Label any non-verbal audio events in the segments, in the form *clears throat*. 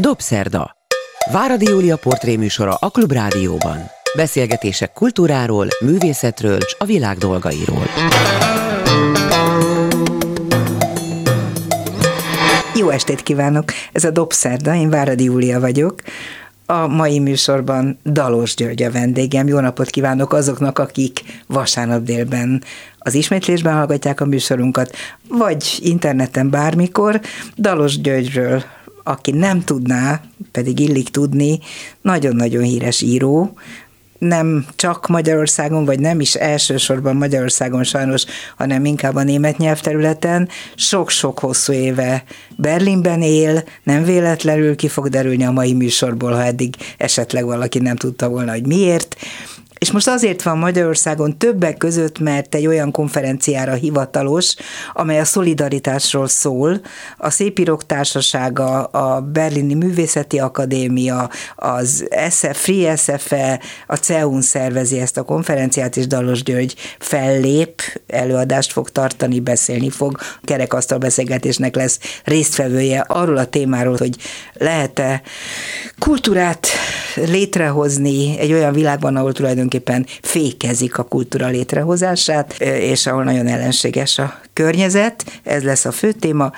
Dobszerda. Váradi Júlia portréműsora a Klubrádióban. Beszélgetések kultúráról, művészetről és a világ dolgairól. Jó estét kívánok! Ez a Dobszerda, én Váradi Júlia vagyok. A mai műsorban Dalos György a vendégem. Jó napot kívánok azoknak, akik vasárnap délben az ismétlésben hallgatják a műsorunkat, vagy interneten bármikor. Dalos Györgyről aki nem tudná, pedig illik tudni, nagyon-nagyon híres író, nem csak Magyarországon, vagy nem is elsősorban Magyarországon sajnos, hanem inkább a német nyelvterületen. Sok-sok hosszú éve Berlinben él, nem véletlenül ki fog derülni a mai műsorból, ha eddig esetleg valaki nem tudta volna, hogy miért. És most azért van Magyarországon többek között, mert egy olyan konferenciára hivatalos, amely a szolidaritásról szól. A Szépírók Társasága, a Berlini Művészeti Akadémia, az SF, Free SFE, a CEUN szervezi ezt a konferenciát, és Dalos György fellép, előadást fog tartani, beszélni fog. Kerekasztal beszélgetésnek lesz résztvevője arról a témáról, hogy lehet-e kultúrát létrehozni egy olyan világban, ahol tulajdonképpen fékezik a kultúra létrehozását, és ahol nagyon ellenséges a környezet, ez lesz a fő téma.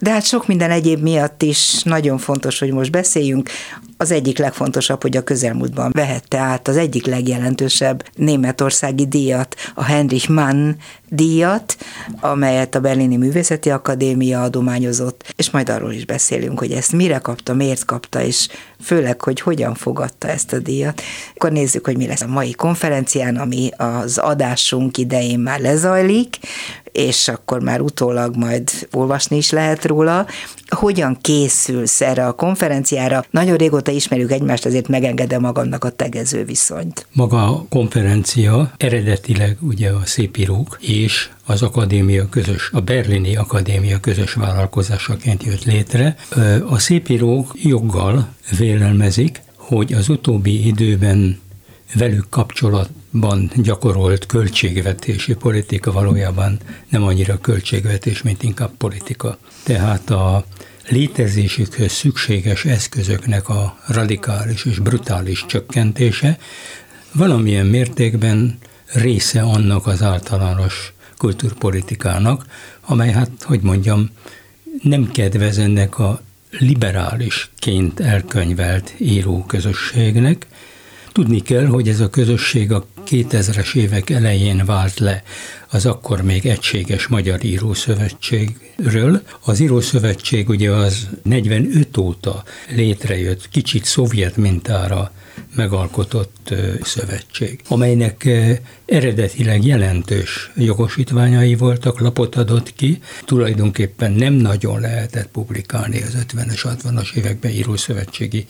De hát sok minden egyéb miatt is nagyon fontos, hogy most beszéljünk. Az egyik legfontosabb, hogy a közelmúltban vehette át az egyik legjelentősebb németországi díjat, a Heinrich Mann díjat, amelyet a Berlini Művészeti Akadémia adományozott, és majd arról is beszélünk, hogy ezt mire kapta, miért kapta, és főleg, hogy hogyan fogadta ezt a díjat. Akkor nézzük, hogy mi lesz a mai konferencián, ami az adásunk idején már lezajlik, és akkor már utólag majd olvasni is lehet róla. Hogyan készülsz erre a konferenciára? Nagyon régóta ismerjük egymást, ezért megengedem magamnak a tegező viszonyt. Maga a konferencia eredetileg ugye a szépírók és az akadémia közös, a berlini akadémia közös vállalkozásaként jött létre. A szépírók joggal vélelmezik, hogy az utóbbi időben velük kapcsolatban gyakorolt költségvetési politika valójában nem annyira költségvetés, mint inkább politika. Tehát a létezésükhöz szükséges eszközöknek a radikális és brutális csökkentése valamilyen mértékben része annak az általános kultúrpolitikának, amely hát, hogy mondjam, nem kedvez ennek a liberálisként elkönyvelt íróközösségnek, Tudni kell, hogy ez a közösség a 2000-es évek elején vált le az akkor még egységes Magyar Írószövetségről. Az Írószövetség ugye az 45 óta létrejött, kicsit szovjet mintára megalkotott szövetség, amelynek eredetileg jelentős jogosítványai voltak, lapot adott ki, tulajdonképpen nem nagyon lehetett publikálni az 50-es, 60-as években író szövetségi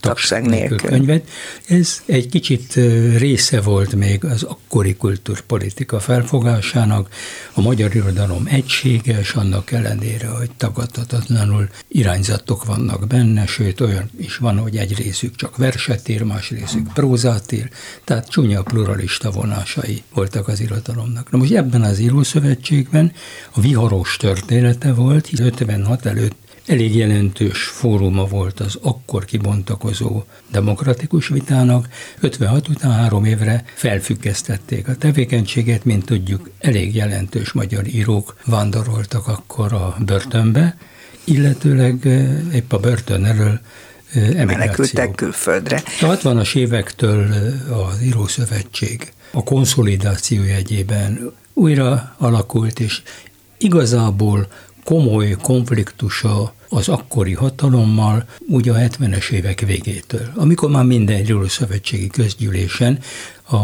tagság nélkül. könyvet. Ez egy kicsit része volt még az akkori kultúrpolitika felfogásának, a magyar irodalom egységes, annak ellenére, hogy tagadhatatlanul irányzatok vannak benne, sőt olyan is van, hogy egy részük csak verset ír, más részük prózát ír, tehát csúnya pluralista vonásai voltak az irodalomnak. Na most ebben az írószövetségben a viharos története volt, 56 előtt elég jelentős fóruma volt az akkor kibontakozó demokratikus vitának. 56 után három évre felfüggesztették a tevékenységet, mint tudjuk, elég jelentős magyar írók vándoroltak akkor a börtönbe, illetőleg eh, épp a börtön elől menekültek külföldre. A 60-as évektől az Írószövetség a konszolidáció jegyében újra alakult, és igazából komoly konfliktusa az akkori hatalommal ugye a 70-es évek végétől, amikor már minden szövetségi közgyűlésen a,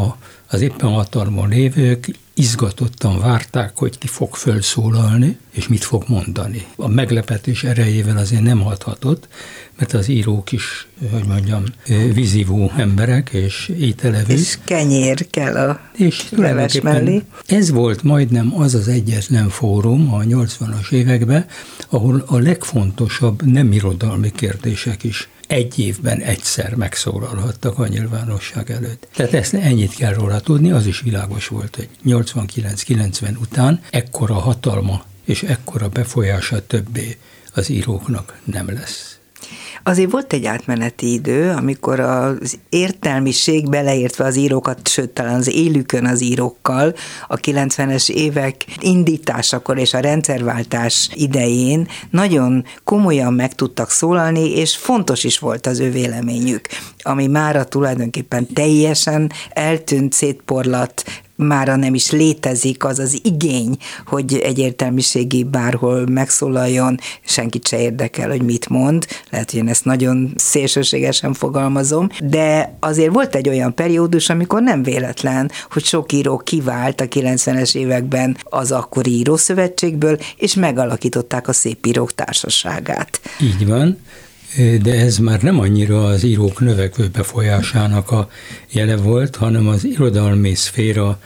az éppen hatalmon lévők izgatottan várták, hogy ki fog felszólalni, és mit fog mondani. A meglepetés erejével azért nem hathatott, mert az írók is, hogy mondjam, vizívó emberek és ételevők. És kenyér kell a és leves mellé. Ez volt majdnem az az egyetlen fórum a 80-as években, ahol a legfontosabb nem irodalmi kérdések is egy évben egyszer megszólalhattak a nyilvánosság előtt. Tehát ezt ennyit kell róla tudni, az is világos volt, hogy 89-90 után ekkora hatalma és ekkora befolyása többé az íróknak nem lesz. Azért volt egy átmeneti idő, amikor az értelmiség beleértve az írókat, sőt talán az élükön az írókkal a 90-es évek indításakor és a rendszerváltás idején nagyon komolyan meg tudtak szólalni, és fontos is volt az ő véleményük, ami mára tulajdonképpen teljesen eltűnt, szétporlat, mára nem is létezik az az igény, hogy egyértelműségi bárhol megszólaljon, senkit se érdekel, hogy mit mond, lehet, hogy én ezt nagyon szélsőségesen fogalmazom, de azért volt egy olyan periódus, amikor nem véletlen, hogy sok író kivált a 90-es években az akkori írószövetségből, és megalakították a szép írók társaságát. Így van, de ez már nem annyira az írók növekvő befolyásának a jele volt, hanem az irodalmi szféra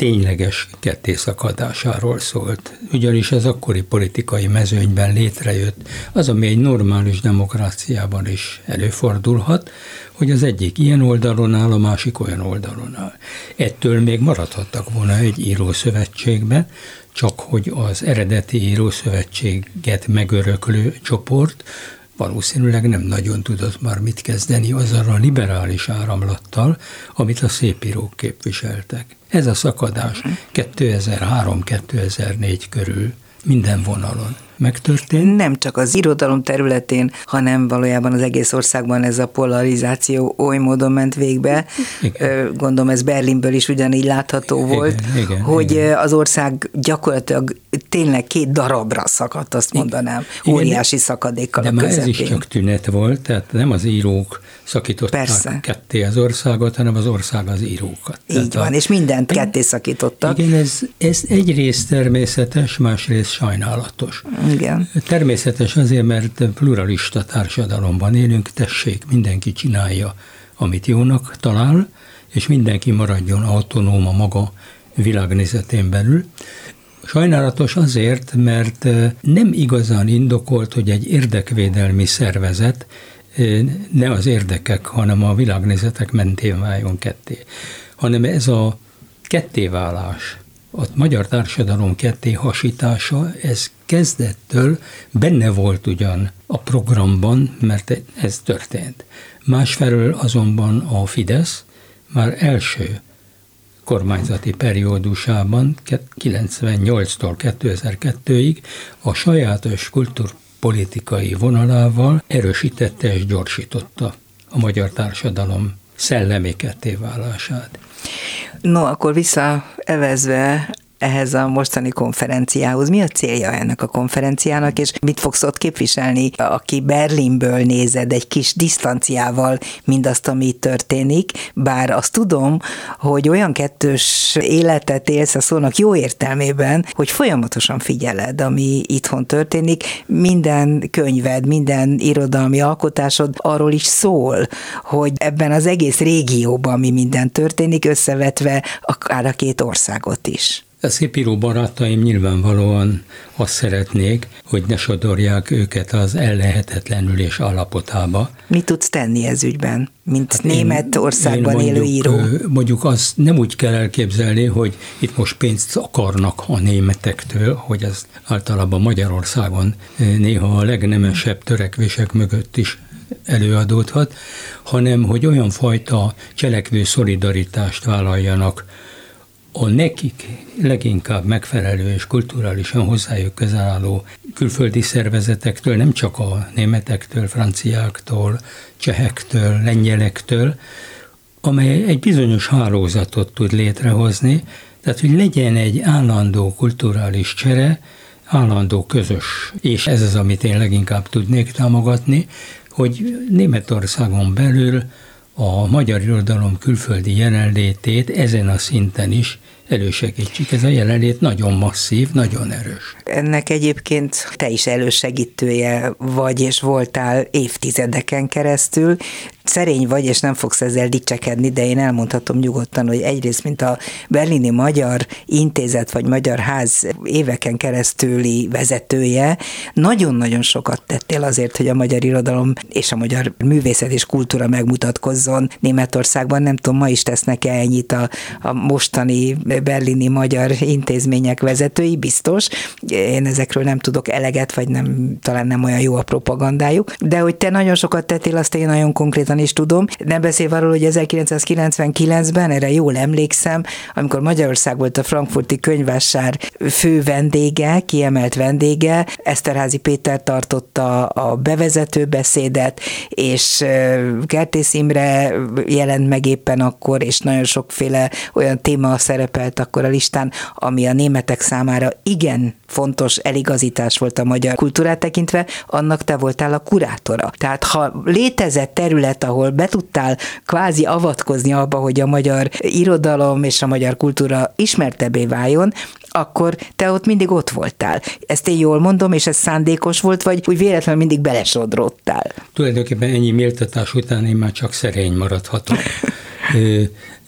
tényleges kettészakadásáról szólt. Ugyanis az akkori politikai mezőnyben létrejött az, ami egy normális demokráciában is előfordulhat, hogy az egyik ilyen oldalon áll, a másik olyan oldalon áll. Ettől még maradhattak volna egy írószövetségben, csak hogy az eredeti írószövetséget megöröklő csoport valószínűleg nem nagyon tudott már mit kezdeni azzal a liberális áramlattal, amit a szépírók képviseltek. Ez a szakadás 2003-2004 körül minden vonalon megtörtént. Nem csak az irodalom területén, hanem valójában az egész országban ez a polarizáció oly módon ment végbe. Igen. Gondolom ez Berlinből is ugyanígy látható volt, igen, igen, hogy igen. az ország gyakorlatilag tényleg két darabra szakadt, azt mondanám, igen. óriási szakadékkal De a már közepén. ez is csak tünet volt, tehát nem az írók szakították Persze. ketté az országot, hanem az ország az írókat. Így tehát van, a... és mindent ketté szakítottak. Igen, ez, ez egyrészt természetes, másrészt sajnálatos. Igen. Természetes azért, mert pluralista társadalomban élünk, tessék, mindenki csinálja, amit jónak talál, és mindenki maradjon autonóm a maga világnézetén belül. Sajnálatos azért, mert nem igazán indokolt, hogy egy érdekvédelmi szervezet ne az érdekek, hanem a világnézetek mentén váljon ketté. Hanem ez a kettéválás, a magyar társadalom ketté hasítása, ez kezdettől benne volt ugyan a programban, mert ez történt. Másfelől azonban a Fidesz már első kormányzati periódusában 98-tól 2002-ig a sajátos kultúrpolitikai vonalával erősítette és gyorsította a magyar társadalom szellemi kettéválását. No, akkor visszaevezve ehhez a mostani konferenciához. Mi a célja ennek a konferenciának, és mit fogsz ott képviselni, aki Berlinből nézed egy kis disztanciával mindazt, ami történik, bár azt tudom, hogy olyan kettős életet élsz a szónak jó értelmében, hogy folyamatosan figyeled, ami itthon történik, minden könyved, minden irodalmi alkotásod arról is szól, hogy ebben az egész régióban mi minden történik, összevetve akár a két országot is. A szépíró barátaim nyilvánvalóan azt szeretnék, hogy ne sodorják őket az ellehetetlenülés alapotába. Mit tudsz tenni ez ügyben, mint hát német én, én mondjuk, élő író? Mondjuk azt nem úgy kell elképzelni, hogy itt most pénzt akarnak a németektől, hogy ez általában Magyarországon néha a legnemesebb törekvések mögött is előadódhat, hanem hogy olyan fajta cselekvő szolidaritást vállaljanak a nekik leginkább megfelelő és kulturálisan hozzájuk közel álló külföldi szervezetektől, nem csak a németektől, franciáktól, csehektől, lengyelektől, amely egy bizonyos hálózatot tud létrehozni, tehát hogy legyen egy állandó kulturális csere, állandó közös, és ez az, amit én leginkább tudnék támogatni, hogy Németországon belül a magyar irodalom külföldi jelenlétét ezen a szinten is elősegítsük. Ez a jelenlét nagyon masszív, nagyon erős. Ennek egyébként te is elősegítője vagy és voltál évtizedeken keresztül szerény vagy, és nem fogsz ezzel dicsekedni, de én elmondhatom nyugodtan, hogy egyrészt, mint a Berlini Magyar Intézet vagy Magyar Ház éveken keresztüli vezetője, nagyon-nagyon sokat tettél azért, hogy a magyar irodalom és a magyar művészet és kultúra megmutatkozzon Németországban. Nem tudom, ma is tesznek-e ennyit a, a mostani berlini magyar intézmények vezetői, biztos. Én ezekről nem tudok eleget, vagy nem, talán nem olyan jó a propagandájuk. De hogy te nagyon sokat tettél, azt én nagyon konkrétan is tudom. Nem beszélve arról, hogy 1999-ben, erre jól emlékszem, amikor Magyarország volt a frankfurti könyvásár fő vendége, kiemelt vendége, Eszterházi Péter tartotta a bevezető beszédet, és Kertész Imre jelent meg éppen akkor, és nagyon sokféle olyan téma szerepelt akkor a listán, ami a németek számára igen fontos eligazítás volt a magyar kultúrát tekintve, annak te voltál a kurátora. Tehát ha létezett terület, ahol be tudtál kvázi avatkozni abba, hogy a magyar irodalom és a magyar kultúra ismertebbé váljon, akkor te ott mindig ott voltál. Ezt én jól mondom, és ez szándékos volt, vagy úgy véletlenül mindig belesodrottál? Tulajdonképpen ennyi méltatás után én már csak szerény maradhatok. *laughs*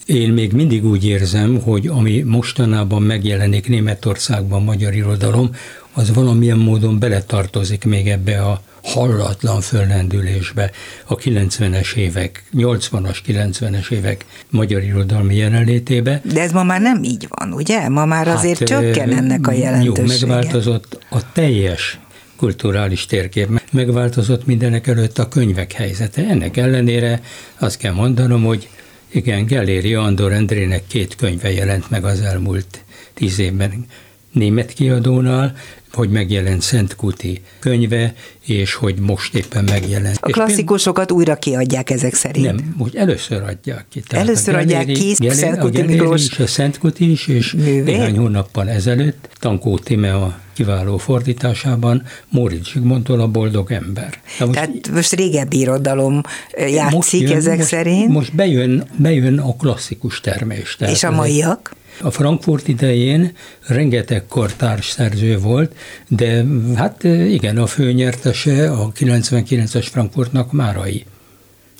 Én még mindig úgy érzem, hogy ami mostanában megjelenik Németországban magyar irodalom, az valamilyen módon beletartozik még ebbe a hallatlan föllendülésbe a 90-es évek, 80-as, 90-es évek magyar irodalmi jelenlétébe. De ez ma már nem így van, ugye? Ma már azért hát, csökken ennek a jelentősége. Jó, megváltozott a teljes kulturális térkép. Megváltozott mindenek előtt a könyvek helyzete. Ennek ellenére azt kell mondanom, hogy igen, Gelléri Andor Endrének két könyve jelent meg az elmúlt tíz évben német kiadónál, hogy megjelent Szent Kuti könyve, és hogy most éppen megjelent. A klasszikusokat és újra kiadják ezek szerint? Nem, most először adják ki. Tehát először Geléri, adják ki Geléri, Szent Kuti a Miklós. És a Szent Kuti is, és művé? néhány hónappal ezelőtt Tankó Timea kiváló fordításában Móricz Zsigmondtól a boldog ember. Na most, Tehát most régebbi irodalom játszik jön, ezek most, szerint? Most bejön, bejön a klasszikus termés. Tehát és a maiak? A Frankfurt idején rengeteg kortárs szerző volt, de hát igen, a főnyertese a 99-es Frankfurtnak Márai.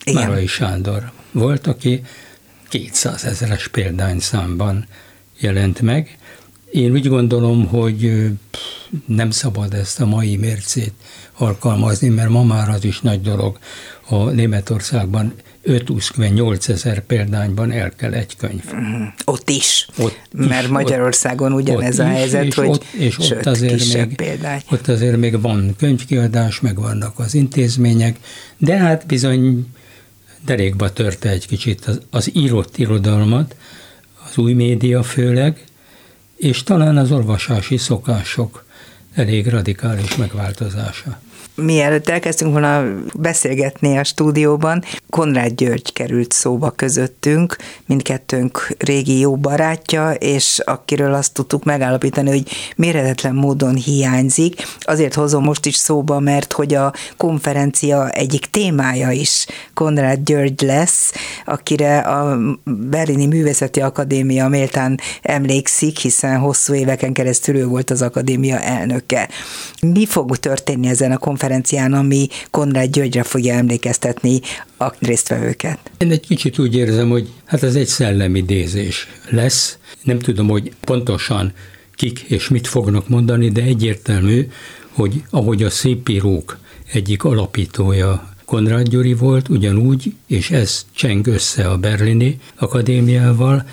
Igen. Márai Sándor volt, aki 200 ezeres példányszámban jelent meg. Én úgy gondolom, hogy nem szabad ezt a mai mércét alkalmazni, mert ma már az is nagy dolog a Németországban 5-8 ezer példányban el kell egy könyv. Mm, ott is, ott mert is, Magyarországon ugyanez a helyzet, és hogy ott, és sőt, ott azért még, példány. Ott azért még van könyvkiadás, meg vannak az intézmények, de hát bizony derékba törte egy kicsit az, az írott irodalmat, az új média főleg, és talán az olvasási szokások elég radikális megváltozása mielőtt elkezdtünk volna beszélgetni a stúdióban, Konrád György került szóba közöttünk, mindkettőnk régi jó barátja, és akiről azt tudtuk megállapítani, hogy méretetlen módon hiányzik. Azért hozom most is szóba, mert hogy a konferencia egyik témája is Konrád György lesz, akire a Berlini Művészeti Akadémia méltán emlékszik, hiszen hosszú éveken keresztül ő volt az akadémia elnöke. Mi fog történni ezen a konferencián? Konferencián, ami Konrád Györgyre fogja emlékeztetni a résztvevőket. Én egy kicsit úgy érzem, hogy hát ez egy szellemidézés lesz. Nem tudom, hogy pontosan kik és mit fognak mondani, de egyértelmű, hogy ahogy a szépírók egyik alapítója Konrád Gyuri volt, ugyanúgy, és ez cseng össze a berlini akadémiával,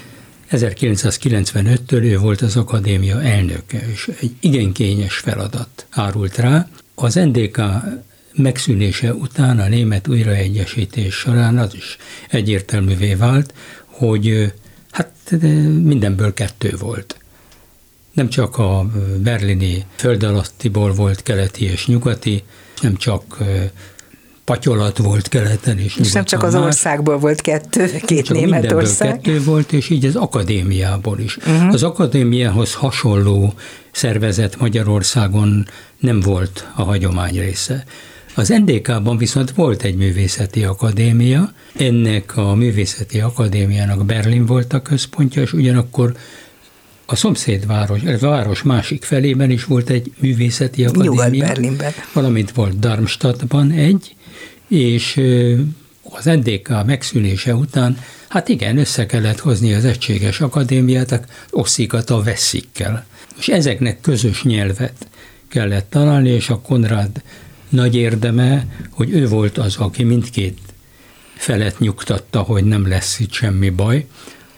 1995-től ő volt az akadémia elnöke, és egy igen kényes feladat árult rá. Az NDK megszűnése után a német újraegyesítés során az is egyértelművé vált, hogy hát mindenből kettő volt. Nem csak a berlini föld alattiból volt keleti és nyugati, nem csak patyolat volt keleten és És nem csak az országból volt kettő, két csak Németország. kettő volt, és így az akadémiából is. Uh-huh. Az akadémiához hasonló szervezet Magyarországon nem volt a hagyomány része. Az NDK-ban viszont volt egy művészeti akadémia, ennek a művészeti akadémiának Berlin volt a központja, és ugyanakkor a szomszédváros, a város másik felében is volt egy művészeti akadémia. Nyugat-Berlinben. Valamint volt Darmstadtban egy, és az NDK megszűnése után, hát igen, össze kellett hozni az egységes akadémiát, a osszikat a veszikkel. És ezeknek közös nyelvet kellett találni, és a Konrád nagy érdeme, hogy ő volt az, aki mindkét felet nyugtatta, hogy nem lesz itt semmi baj,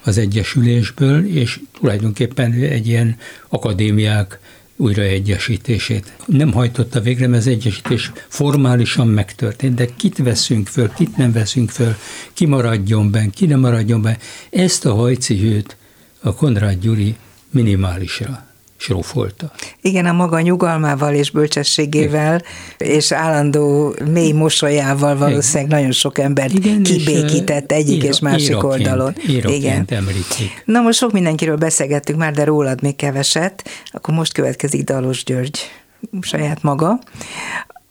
az Egyesülésből, és tulajdonképpen egy ilyen akadémiák újraegyesítését. Nem hajtotta végre, mert az egyesítés formálisan megtörtént, de kit veszünk föl, kit nem veszünk föl, ki maradjon benne, ki nem maradjon benne. Ezt a hajcihőt a Konrád Gyuri minimálisra srófolta. Igen, a maga nyugalmával és bölcsességével, Igen. és állandó mély mosolyával valószínűleg Igen. nagyon sok ember Igen, kibékített és, egyik és másik éraként, oldalon. Igen. említik. Na most sok mindenkiről beszélgettünk már, de rólad még keveset. Akkor most következik Dalos György saját maga,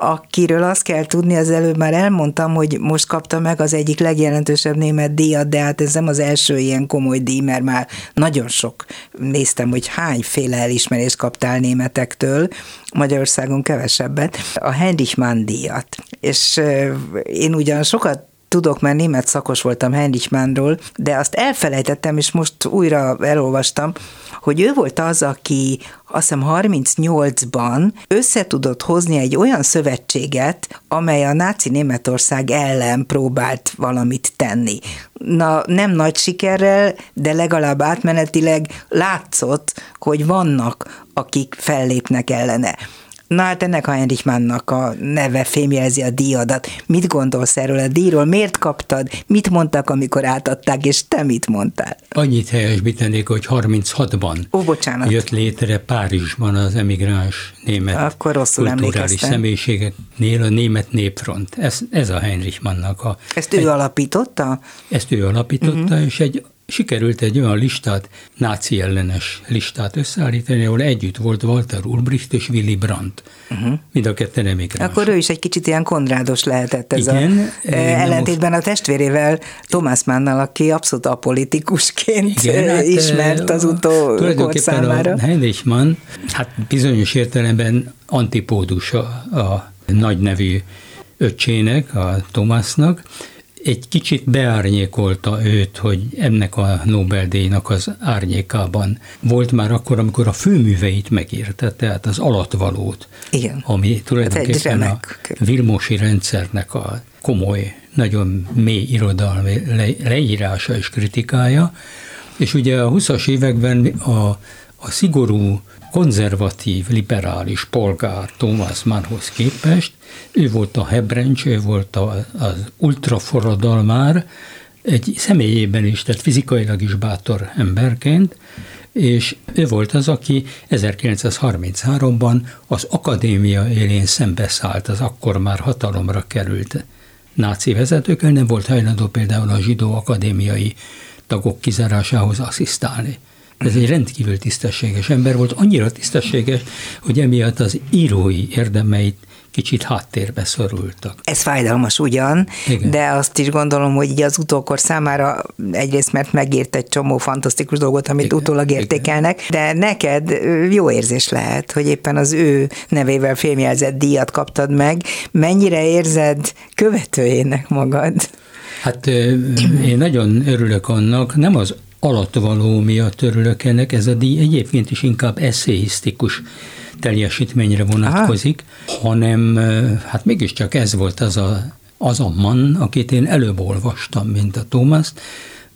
akiről azt kell tudni, az előbb már elmondtam, hogy most kapta meg az egyik legjelentősebb német díjat, de hát ez nem az első ilyen komoly díj, mert már nagyon sok néztem, hogy hányféle elismerést kaptál németektől, Magyarországon kevesebbet, a Heinrich Mann díjat. És én ugyan sokat tudok, mert német szakos voltam Heinrich Mannról, de azt elfelejtettem, és most újra elolvastam, hogy ő volt az, aki azt hiszem 38-ban összetudott hozni egy olyan szövetséget, amely a náci Németország ellen próbált valamit tenni. Na, nem nagy sikerrel, de legalább átmenetileg látszott, hogy vannak, akik fellépnek ellene. Na hát ennek a Heinrich Mannnak a neve fémjelzi a díjadat. Mit gondolsz erről a díjról? Miért kaptad? Mit mondtak, amikor átadták, és te mit mondtál? Annyit helyesbítenék, hogy 36-ban Ó, bocsánat. jött létre Párizsban az emigráns német Akkor rosszul kulturális személyiségeknél a német népfront. Ez, ez a Heinrich Mannnak a... Ezt ő egy, alapította? Ezt ő alapította, uh-huh. és egy sikerült egy olyan listát, náci ellenes listát összeállítani, ahol együtt volt Walter Ulbricht és Willy Brandt. Uh-huh. Mind a ketten emigráns. Akkor ő is egy kicsit ilyen kondrádos lehetett ez Igen, a, ellentétben most... a testvérével, Thomas Mannnal, aki abszolút apolitikusként Igen, hát, ismert az utókor számára. A Heinrich Mann, hát bizonyos értelemben antipódus a, a nagy nevű öccsének, a Thomasnak, egy kicsit beárnyékolta őt, hogy ennek a Nobel-díjnak az árnyékában volt már akkor, amikor a főműveit megírta, tehát az alatvalót, Igen. ami tulajdonképpen a Vilmosi rendszernek a komoly, nagyon mély irodalmi le, leírása és kritikája, és ugye a 20-as években a, a szigorú konzervatív, liberális polgár Thomas Mannhoz képest, ő volt a hebrencs, ő volt az ultraforradalmár, egy személyében is, tehát fizikailag is bátor emberként, és ő volt az, aki 1933-ban az akadémia élén szembeszállt az akkor már hatalomra került náci vezetőkkel, nem volt hajlandó például a zsidó akadémiai tagok kizárásához asszisztálni. Ez egy rendkívül tisztességes ember volt, annyira tisztességes, hogy emiatt az írói érdemeit kicsit háttérbe szorultak. Ez fájdalmas ugyan, Igen. de azt is gondolom, hogy így az utókor számára egyrészt, mert megírt egy csomó fantasztikus dolgot, amit Igen. utólag értékelnek, Igen. de neked jó érzés lehet, hogy éppen az ő nevével filmjelzett díjat kaptad meg. Mennyire érzed követőjének magad? Hát én nagyon örülök annak, nem az alatvaló miatt örülök ennek, ez a díj egyébként is inkább eszéisztikus teljesítményre vonatkozik, Aha. hanem hát mégiscsak ez volt az a, az a man, akit én előbb olvastam, mint a Thomas,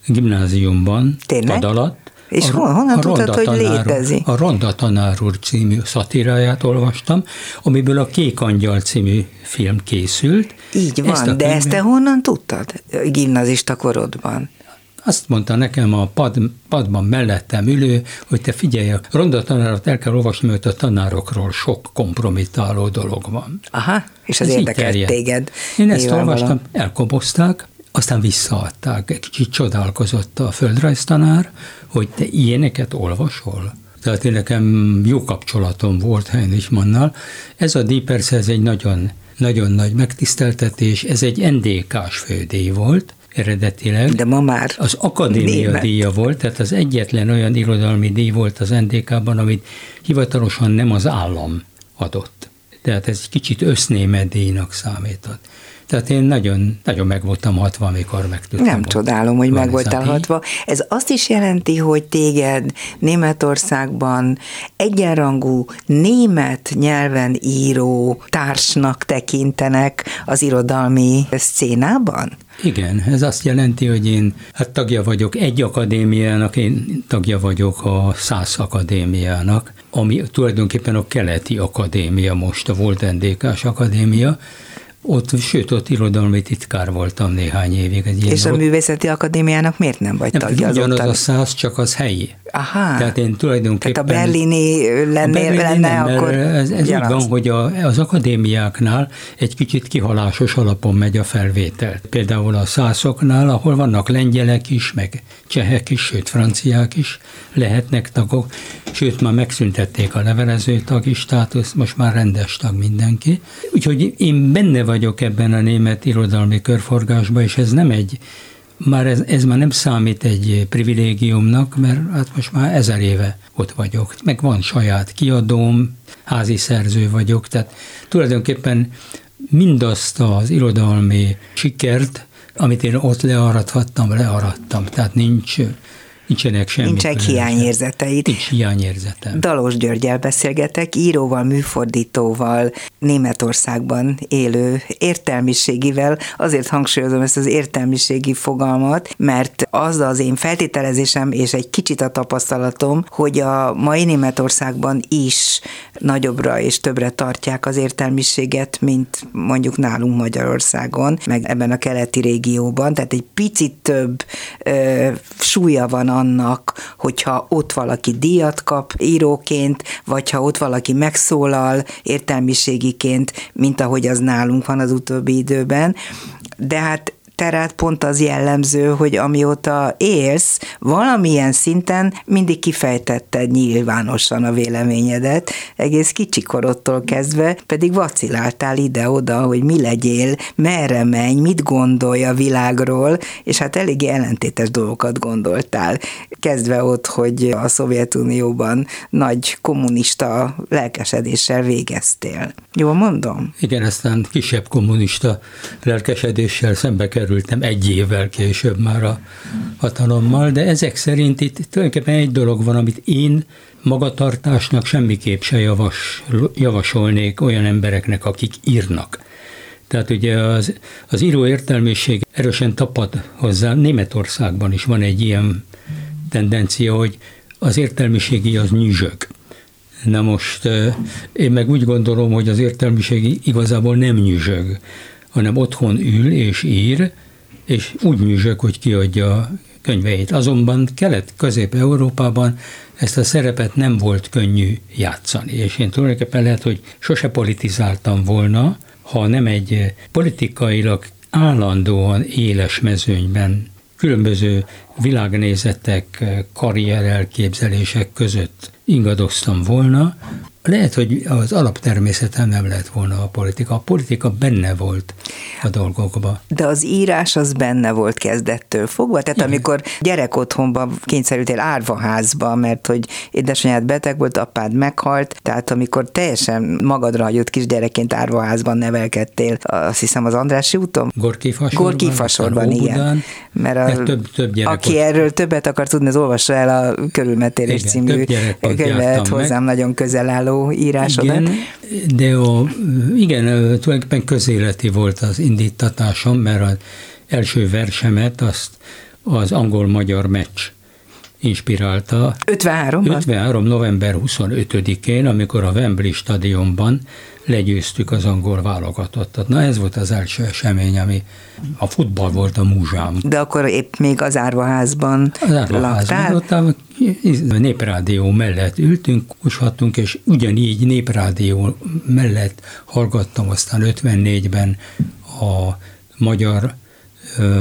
gimnáziumban, Tényleg? alatt. És a, honnan a tudtad, hogy létezik? A Ronda tanár úr című szatiráját olvastam, amiből a Kék Angyal című film készült. Így van, ezt de könyvet... ezt te honnan tudtad gimnazista korodban? Azt mondta nekem a pad, padban mellettem ülő, hogy te figyelj, a ronda tanárat el kell olvasni, mert a tanárokról sok kompromittáló dolog van. Aha, és ez, ez érdekelt téged. Én ezt olvastam, elkobozták, aztán visszaadták. Egy kicsit csodálkozott a földrajztanár, hogy te ilyeneket olvasol. Tehát én nekem jó kapcsolatom volt Heinrich Mannal. Ez a díj persze ez egy nagyon, nagyon nagy megtiszteltetés, ez egy NDK-s fődíj volt, eredetileg. De ma már Az akadémia német. díja volt, tehát az egyetlen olyan irodalmi díj volt az NDK-ban, amit hivatalosan nem az állam adott. Tehát ez egy kicsit össznémet díjnak számított. Tehát én nagyon, nagyon meg voltam hatva, amikor megtudtam. Nem csodálom, hogy meg voltál hatva. Ez azt is jelenti, hogy téged Németországban egyenrangú német nyelven író társnak tekintenek az irodalmi szcénában? Igen, ez azt jelenti, hogy én hát tagja vagyok egy akadémiának, én tagja vagyok a Szász Akadémiának, ami tulajdonképpen a keleti akadémia most, a volt NDK-s akadémia, ott, sőt, ott irodalmi titkár voltam néhány évig. Egy És a ott... Művészeti Akadémiának miért nem vagy nem, tagja? Ugyanaz a száz, csak az helyi. Aha. Tehát én tulajdonképpen... Tehát a berlini lennél, a berlini lenne, nem, akkor... Ez, ez úgy van, hogy a, az akadémiáknál egy kicsit kihalásos alapon megy a felvétel. Például a szászoknál, ahol vannak lengyelek is, meg csehek is, sőt franciák is lehetnek tagok, sőt már megszüntették a levelező tagi státusz, most már rendes tag mindenki. Úgyhogy én benne vagyok ebben a német irodalmi körforgásban, és ez nem egy már ez, ez már nem számít egy privilégiumnak, mert hát most már ezer éve ott vagyok. Meg van saját kiadóm, házi szerző vagyok, tehát tulajdonképpen mindazt az irodalmi sikert, amit én ott learadhattam, learadtam. Tehát nincs Nincsenek semmi. Nincsenek hiányérzeteid. Nincs hiányérzetem. Dalos Györgyel beszélgetek, íróval, műfordítóval, Németországban élő értelmiségivel. Azért hangsúlyozom ezt az értelmiségi fogalmat, mert az az én feltételezésem, és egy kicsit a tapasztalatom, hogy a mai Németországban is nagyobbra és többre tartják az értelmiséget, mint mondjuk nálunk Magyarországon, meg ebben a keleti régióban. Tehát egy picit több ö, súlya van annak, hogyha ott valaki díjat kap íróként, vagy ha ott valaki megszólal értelmiségiként, mint ahogy az nálunk van az utóbbi időben. De hát tehát pont az jellemző, hogy amióta élsz, valamilyen szinten mindig kifejtetted nyilvánosan a véleményedet, egész korodtól kezdve, pedig vaciláltál ide-oda, hogy mi legyél, merre menj, mit gondolj a világról, és hát elég ellentétes dolgokat gondoltál. Kezdve ott, hogy a Szovjetunióban nagy kommunista lelkesedéssel végeztél. Jól mondom? Igen, aztán kisebb kommunista lelkesedéssel szembe kell kerültem egy évvel később már a hatalommal, de ezek szerint itt tulajdonképpen egy dolog van, amit én magatartásnak semmiképp se javas, javasolnék olyan embereknek, akik írnak. Tehát ugye az, az író értelmiség erősen tapad hozzá, Németországban is van egy ilyen tendencia, hogy az értelmiségi az nyüzsög. Na most én meg úgy gondolom, hogy az értelmiségi igazából nem nyüzsög hanem otthon ül és ír, és úgy műzsök, hogy kiadja könyveit. Azonban Kelet-Közép-Európában ezt a szerepet nem volt könnyű játszani, és én tulajdonképpen lehet, hogy sose politizáltam volna, ha nem egy politikailag állandóan éles mezőnyben különböző világnézetek, karrierelképzelések között ingadoztam volna, lehet, hogy az alaptermészetem nem lett volna a politika. A politika benne volt a dolgokban. De az írás az benne volt kezdettől fogva? Tehát Igen. amikor gyerek otthonban kényszerültél árvaházba, mert hogy édesanyád beteg volt, apád meghalt, tehát amikor teljesen magadra hagyott kisgyerekként árvaházban nevelkedtél, azt hiszem az Andrási úton? Gorkifasorban. Gorkifasorban, igen. Mert a, több, több gyerek aki ott. erről többet akar tudni, az olvassa el a Körülmetélés igen, című könyvet hozzám meg. nagyon közel álló írásodat. Igen, de a, igen, tulajdonképpen közéleti volt az indítatásom, mert az első versemet azt az angol-magyar meccs inspirálta. 53 53. november 25-én, amikor a Wembley stadionban legyőztük az angol válogatottat. Na ez volt az első esemény, ami a futball volt a múzsám. De akkor épp még az árvaházban Az árvaházban, ott a néprádió mellett ültünk, kushattunk, és ugyanígy néprádió mellett hallgattam aztán 54-ben a magyar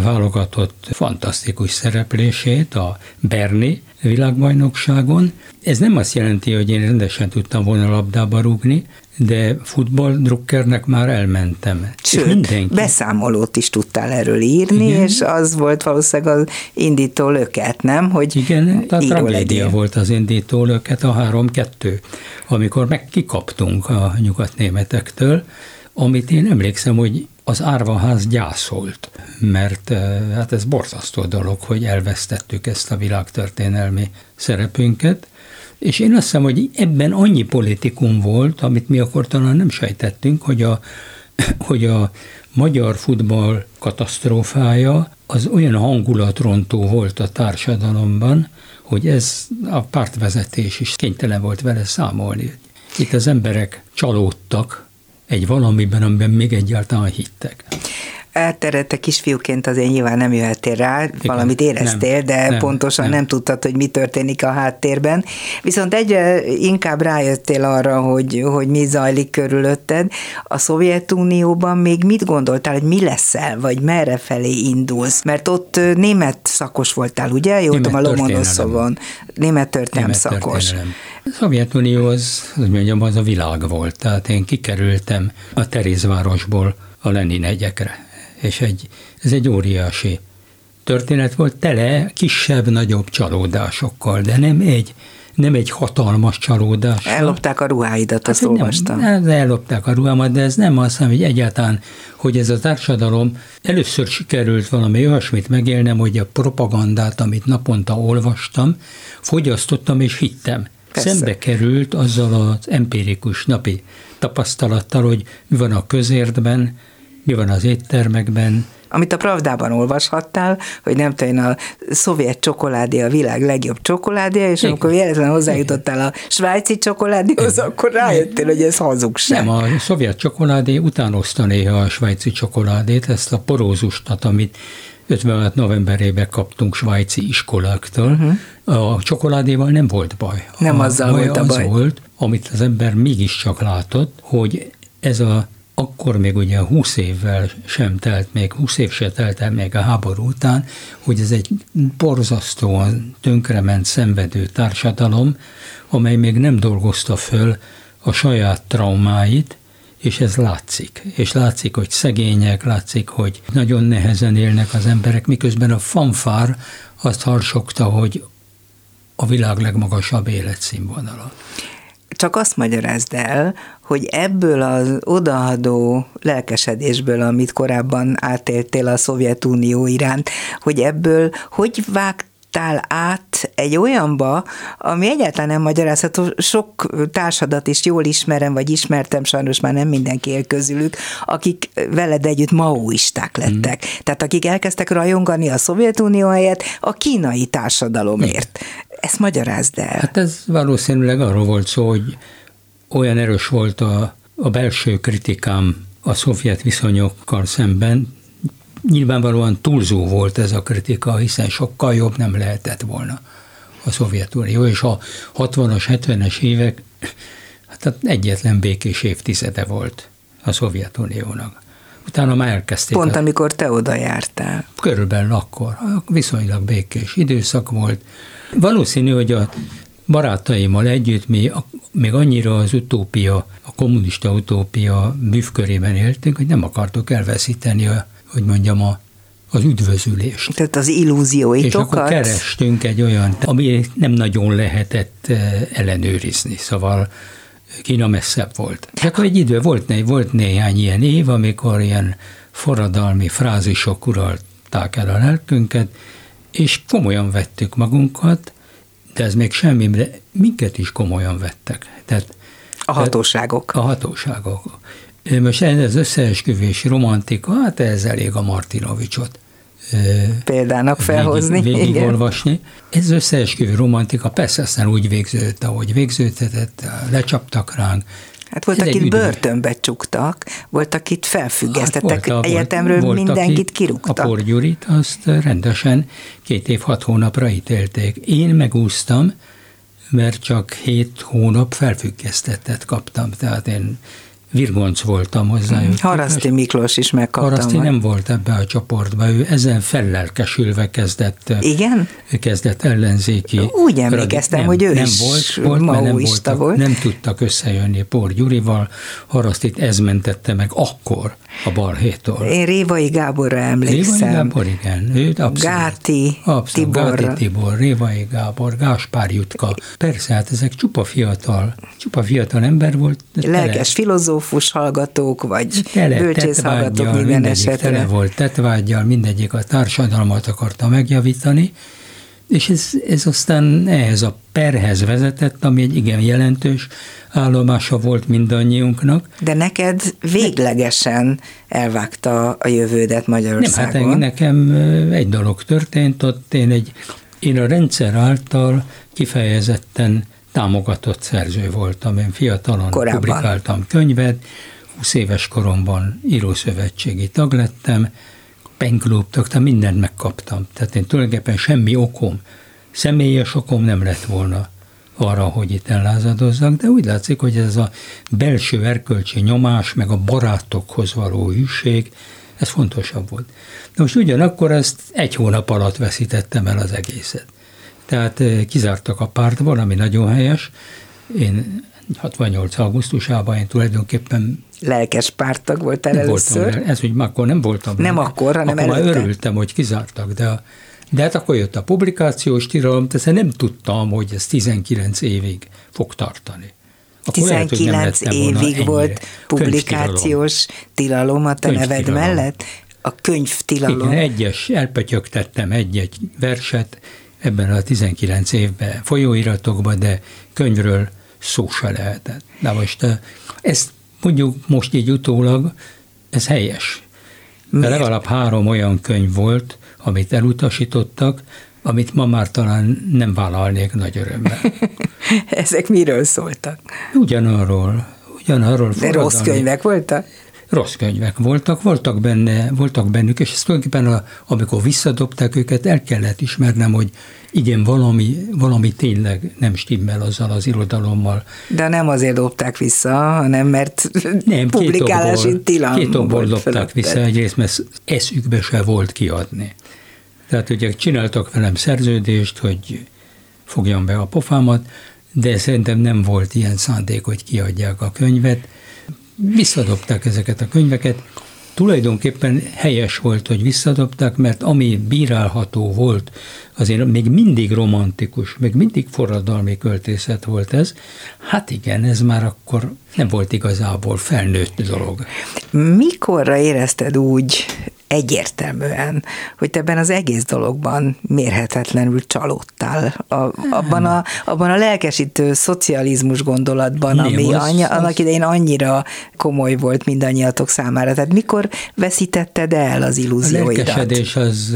válogatott fantasztikus szereplését a Berni világbajnokságon. Ez nem azt jelenti, hogy én rendesen tudtam volna labdába rúgni, de futballdrukkernek már elmentem. Sőt, mindenki... beszámolót is tudtál erről írni, Igen. és az volt valószínűleg az indító löket, nem? Hogy Igen, a tragédia legyél. volt az indító löket, a 3-2, amikor meg kikaptunk a nyugatnémetektől, amit én emlékszem, hogy az árvaház gyászolt, mert eh, hát ez borzasztó dolog, hogy elvesztettük ezt a világtörténelmi szerepünket, és én azt hiszem, hogy ebben annyi politikum volt, amit mi akkor talán nem sejtettünk, hogy a, *clears throat* hogy a magyar futball katasztrófája az olyan hangulatrontó volt a társadalomban, hogy ez a pártvezetés is kénytelen volt vele számolni. Itt az emberek csalódtak egy valamiben, amiben még egyáltalán hittek elterette kisfiúként azért nyilván nem jöhettél rá, Igen, valamit éreztél, nem, de nem, pontosan nem. nem tudtad, hogy mi történik a háttérben. Viszont egyre inkább rájöttél arra, hogy, hogy mi zajlik körülötted. A Szovjetunióban még mit gondoltál, hogy mi leszel, vagy merre felé indulsz? Mert ott német szakos voltál, ugye? Jó tudom, a Lomonoszovon. Német történelem szakos. Történelem. A Szovjetunió az, hogy mondjam, az a világ volt. Tehát én kikerültem a Terézvárosból a Lenin egyekre és egy, ez egy óriási történet volt, tele kisebb-nagyobb csalódásokkal, de nem egy, nem egy hatalmas csalódás. Ellopták a ruháidat, azt hát, olvastam. Nem, ellopták a ruhámat, de ez nem azt hogy egyáltalán, hogy ez a társadalom először sikerült valami olyasmit megélnem, hogy a propagandát, amit naponta olvastam, fogyasztottam és hittem. Persze. Szembe került azzal az empirikus napi tapasztalattal, hogy mi van a közértben, mi van az éttermekben. Amit a Pravdában olvashattál, hogy nem tudom, a szovjet csokoládé a világ legjobb csokoládé, és Igen. amikor véletlenül hozzájutottál a svájci csokoládéhoz, akkor rájöttél, hogy ez hazugság. Nem, a szovjet csokoládé utánozta néha a svájci csokoládét, ezt a porózustat, amit 56 novemberében kaptunk svájci iskoláktól. Uh-huh. A csokoládéval nem volt baj. Nem a azzal baj volt a baj. Az volt, amit az ember mégiscsak látott, hogy ez a akkor még ugye 20 évvel sem telt még, 20 év se telt el még a háború után, hogy ez egy borzasztóan tönkrement, szenvedő társadalom, amely még nem dolgozta föl a saját traumáit, és ez látszik. És látszik, hogy szegények, látszik, hogy nagyon nehezen élnek az emberek, miközben a fanfár azt harsogta, hogy a világ legmagasabb életszínvonala csak azt magyarázd el, hogy ebből az odaadó lelkesedésből, amit korábban átéltél a Szovjetunió iránt, hogy ebből hogy vágt át egy olyanba, ami egyáltalán nem magyarázható. Sok társadat is jól ismerem, vagy ismertem, sajnos már nem mindenki él közülük, akik veled együtt maoisták lettek. Mm. Tehát akik elkezdtek rajongani a Szovjetunió helyett a kínai társadalomért. Ezt magyarázd el. Hát ez valószínűleg arról volt szó, hogy olyan erős volt a, a belső kritikám a szovjet viszonyokkal szemben, nyilvánvalóan túlzó volt ez a kritika, hiszen sokkal jobb nem lehetett volna a Szovjetunió, és a 60-as, 70-es évek hát egyetlen békés évtizede volt a Szovjetuniónak. Utána már elkezdték. Pont a, amikor te oda jártál. Körülbelül akkor. Viszonylag békés időszak volt. Valószínű, hogy a barátaimmal együtt mi a, még annyira az utópia, a kommunista utópia bűvkörében éltünk, hogy nem akartuk elveszíteni a, hogy mondjam, a, az üdvözülést. Tehát az illúzióitokat? És akkor kerestünk egy olyan, ami nem nagyon lehetett eh, ellenőrizni, szóval Kína messzebb volt. És akkor egy idő volt, né, volt néhány ilyen év, amikor ilyen forradalmi frázisok uralták el a lelkünket, és komolyan vettük magunkat, de ez még semmi, de minket is komolyan vettek. Tehát, a hatóságok. A hatóságok. Most ez az összeesküvés romantika, hát ez elég a Martinovicsot példának felhozni. Végig, végigolvasni. Ez összeesküvő romantika persze aztán úgy végződött, ahogy végződhetett, lecsaptak ránk, Hát volt, akit börtönbe csuktak, volt, akit felfüggesztettek, hát egyetemről volt, mindenkit kirúgtak. A Por Gyurit azt rendesen két év, hat hónapra ítélték. Én megúsztam, mert csak hét hónap felfüggesztettet kaptam, tehát én virgonc voltam hozzá. Hmm. Haraszti Miklós is megkaptam. Haraszti nem volt ebbe a csoportba, ő ezen fellelkesülve kezdett, Igen? kezdett ellenzéki. Úgy emlékeztem, nem, hogy ő nem is volt, volt, mert nem, voltak, volt. nem tudtak összejönni Pór Gyurival, Harasztit ez mentette meg akkor a balhétól. Én Révai Gáborra emlékszem. Révai Gábor, igen. Abszolút, Gáti abszolút, Tiborra. Gáti Tibor, Révai Gábor, Gáspár Jutka. Persze, hát ezek csupa fiatal, csupa fiatal ember volt. Lelkes filozófus hallgatók, vagy tele, bölcsész hallgatók minden esetre. Tele volt tetvágyjal, mindegyik a társadalmat akarta megjavítani, És ez, ez aztán ehhez a perhez vezetett, ami egy igen jelentős állomása volt mindannyiunknak. De neked véglegesen elvágta a jövődet Magyarországon. Nem, hát nekem egy dolog történt, ott én, egy, én a rendszer által kifejezetten támogatott szerző voltam. Én fiatalon Korábban. publikáltam könyvet, 20 éves koromban írószövetségi tag lettem, penklub tag, mindent megkaptam. Tehát én tulajdonképpen semmi okom, személyes okom nem lett volna arra, hogy itt ellázadozzak, de úgy látszik, hogy ez a belső erkölcsi nyomás, meg a barátokhoz való hűség, ez fontosabb volt. De most ugyanakkor ezt egy hónap alatt veszítettem el az egészet. Tehát eh, kizártak a párt, valami nagyon helyes. Én 68. augusztusában én tulajdonképpen lelkes pártag voltál először. Voltam, ez úgy akkor nem voltam. Nem akkor, hanem akkor előtte. már örültem, hogy kizártak, de, de hát akkor jött a publikációs tilalom, tehát nem tudtam, hogy ez 19 évig fog tartani. Akkor 19 lehet, évig volt publikációs tilalom a te neved mellett? A könyvtilalom? Igen, egyes, elpötyögtettem egy-egy verset ebben a 19 évben folyóiratokban, de könyvről szó se lehetett. Na most ezt mondjuk most így utólag, ez helyes. De legalább három olyan könyv volt, amit elutasítottak, amit ma már talán nem vállalnék nagy örömmel. *laughs* Ezek miről szóltak? Ugyanarról, ugyanarról. De rossz könyvek voltak? Rossz könyvek voltak, voltak, benne, voltak bennük, és ezt tulajdonképpen a, amikor visszadobták őket, el kellett ismernem, hogy igen, valami, valami tényleg nem stimmel azzal az irodalommal. De nem azért dobták vissza, hanem mert nem, publikálási tilalom Két okból dobták vissza, egyrészt, mert eszükbe se volt kiadni. Tehát ugye csináltak velem szerződést, hogy fogjam be a pofámat, de szerintem nem volt ilyen szándék, hogy kiadják a könyvet. Visszadobták ezeket a könyveket, tulajdonképpen helyes volt, hogy visszadobták, mert ami bírálható volt, azért még mindig romantikus, még mindig forradalmi költészet volt ez. Hát igen, ez már akkor nem volt igazából felnőtt dolog. Mikorra érezted úgy egyértelműen, hogy te ebben az egész dologban mérhetetlenül csalódtál. A, abban, a, abban a lelkesítő szocializmus gondolatban, Mi ami az, annyi, annak idején annyira komoly volt mindannyiatok számára. Tehát mikor veszítetted el az illúzióidat? A lelkesedés az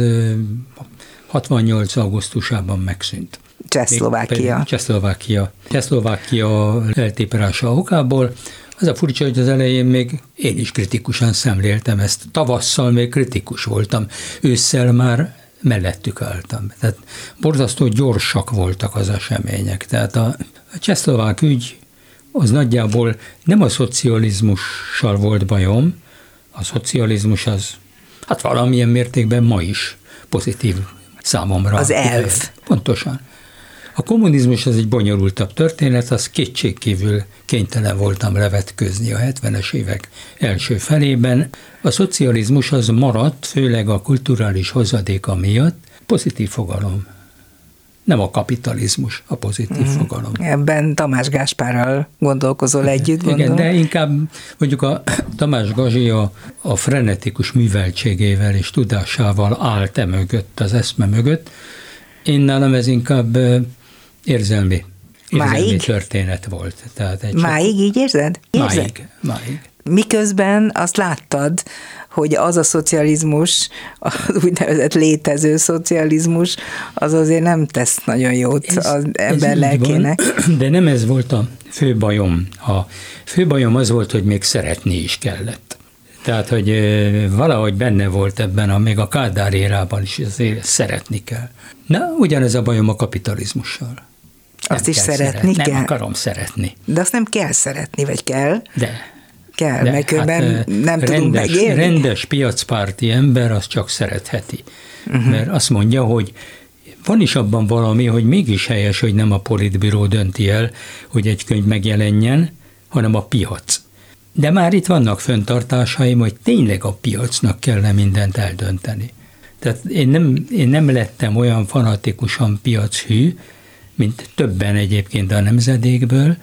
68. augusztusában megszűnt. Csehszlovákia. Csehszlovákia. Csehszlovákia eltéperása okából az a furcsa, hogy az elején még én is kritikusan szemléltem ezt. Tavasszal még kritikus voltam, ősszel már mellettük álltam. Tehát borzasztó gyorsak voltak az események. Tehát a, a csehszlovák ügy az nagyjából nem a szocializmussal volt bajom, a szocializmus az hát valamilyen mértékben ma is pozitív számomra. Az elv. Pontosan. A kommunizmus az egy bonyolultabb történet, az kétségkívül kénytelen voltam levetközni a 70-es évek első felében. A szocializmus az maradt, főleg a kulturális hozadéka miatt, pozitív fogalom. Nem a kapitalizmus a pozitív mm. fogalom. Ebben Tamás Gáspárral gondolkozol együtt, gondolom? Igen, de inkább mondjuk a *clears throat* Tamás Gazsi a, a frenetikus műveltségével és tudásával állt e mögött, az eszme mögött. Én nálam ez inkább érzelmi, érzelmi máig? történet volt. Tehát egy máig így érzed? érzed? Máig, máig. Miközben azt láttad, hogy az a szocializmus, az úgynevezett létező szocializmus, az azért nem tesz nagyon jót ez, az ember lelkének. Van, de nem ez volt a fő bajom. A fő bajom az volt, hogy még szeretni is kellett. Tehát, hogy valahogy benne volt ebben, a, még a Kádár érában is azért szeretni kell. Na, ugyanez a bajom a kapitalizmussal. Azt is szeretni szeretni kell? Nem akarom szeretni. De azt nem kell szeretni, vagy kell? De. Kell, De, mert hát, nem rendes, tudunk megélni. Rendes piacpárti ember azt csak szeretheti. Uh-huh. Mert azt mondja, hogy van is abban valami, hogy mégis helyes, hogy nem a politbíró dönti el, hogy egy könyv megjelenjen, hanem a piac. De már itt vannak föntartásaim, hogy tényleg a piacnak kellene mindent eldönteni. Tehát én nem, én nem lettem olyan fanatikusan piachű, mint többen egyébként a nemzedékből,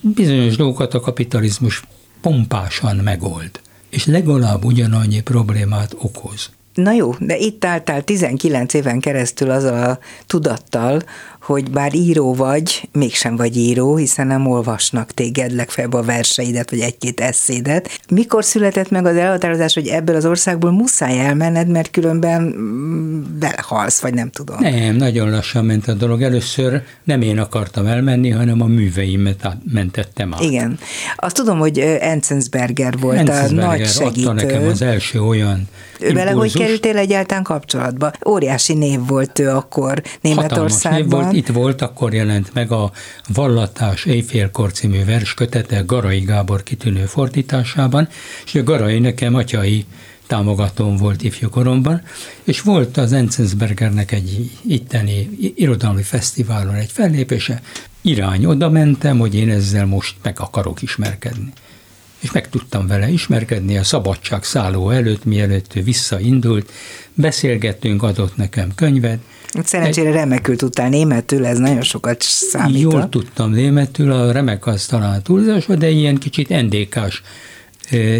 bizonyos dolgokat a kapitalizmus pompásan megold, és legalább ugyanannyi problémát okoz. Na jó, de itt álltál 19 éven keresztül azzal a tudattal, hogy bár író vagy, mégsem vagy író, hiszen nem olvasnak téged, legfeljebb a verseidet, vagy egy-két eszédet. Mikor született meg az elhatározás, hogy ebből az országból muszáj elmenned, mert különben mm, belehalsz, vagy nem tudom? Nem, nagyon lassan ment a dolog. Először nem én akartam elmenni, hanem a műveimet mentettem át. Igen. Azt tudom, hogy Enzensberger volt Enzensberger a nagy segítő. adta nekem az első olyan ő vele hogy kerültél egyáltalán kapcsolatba? Óriási név volt ő akkor Németországban. Név volt, itt volt, akkor jelent meg a Vallatás Éjfélkor című verskötete Garai Gábor kitűnő fordításában, és a Garai nekem atyai támogatóm volt ifjúkoromban, és volt az Enzensbergernek egy itteni irodalmi fesztiválon egy fellépése, irány, oda mentem, hogy én ezzel most meg akarok ismerkedni és meg tudtam vele ismerkedni a szabadság szálló előtt, mielőtt ő visszaindult, beszélgettünk, adott nekem könyvet. Szerencsére remekül tudtál németül, ez nagyon sokat számít. Jól tudtam németül, a remek az talán túlzás, de ilyen kicsit endékás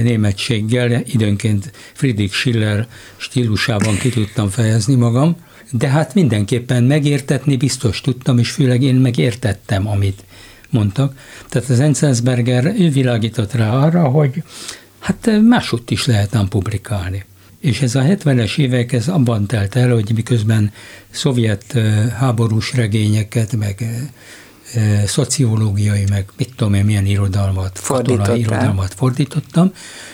németséggel, időnként Friedrich Schiller stílusában ki tudtam fejezni magam, de hát mindenképpen megértetni biztos tudtam, és főleg én megértettem, amit mondtak. Tehát az Enzensberger ő világított rá arra, hogy hát máshogy is lehet ám publikálni. És ez a 70-es évek, ez abban telt el, hogy miközben szovjet háborús regényeket, meg szociológiai, meg mit tudom én, milyen irodalmat, katonai irodalmat fordítottam.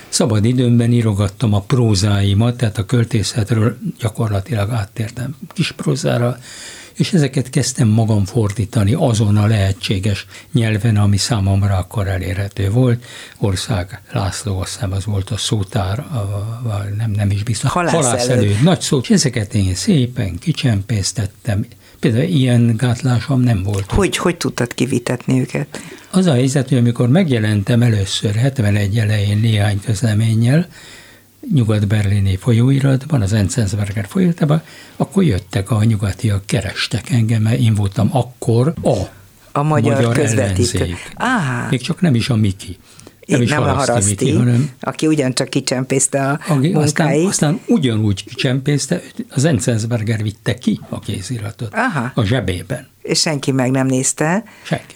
Szabad időmben írogattam a prózáimat, tehát a költészetről gyakorlatilag áttértem kis prózára, és ezeket kezdtem magam fordítani azon a lehetséges nyelven, ami számomra akkor elérhető volt. Ország László, azt hiszem az volt a szótár, a, nem, nem is biztos. Halász, Halász elő. elő. Nagy szó, és ezeket én szépen kicsempésztettem. Például ilyen gátlásom nem volt. Hogy, hogy tudtad kivitetni őket? Az a helyzet, hogy amikor megjelentem először 71 elején néhány közleménnyel, nyugat-berlini folyóiratban, az Enzensberger folyóiratban, akkor jöttek a nyugatiak, kerestek engem, mert én voltam akkor a, a magyar, magyar közvetítő. Még csak nem is a Miki. Nem, is nem a Haraszti, Miki, hanem aki ugyancsak kicsempészte a aki aztán, aztán ugyanúgy kicsempészte, az Enzensberger vitte ki a kéziratot Aha. a zsebében. És senki meg nem nézte. Senki.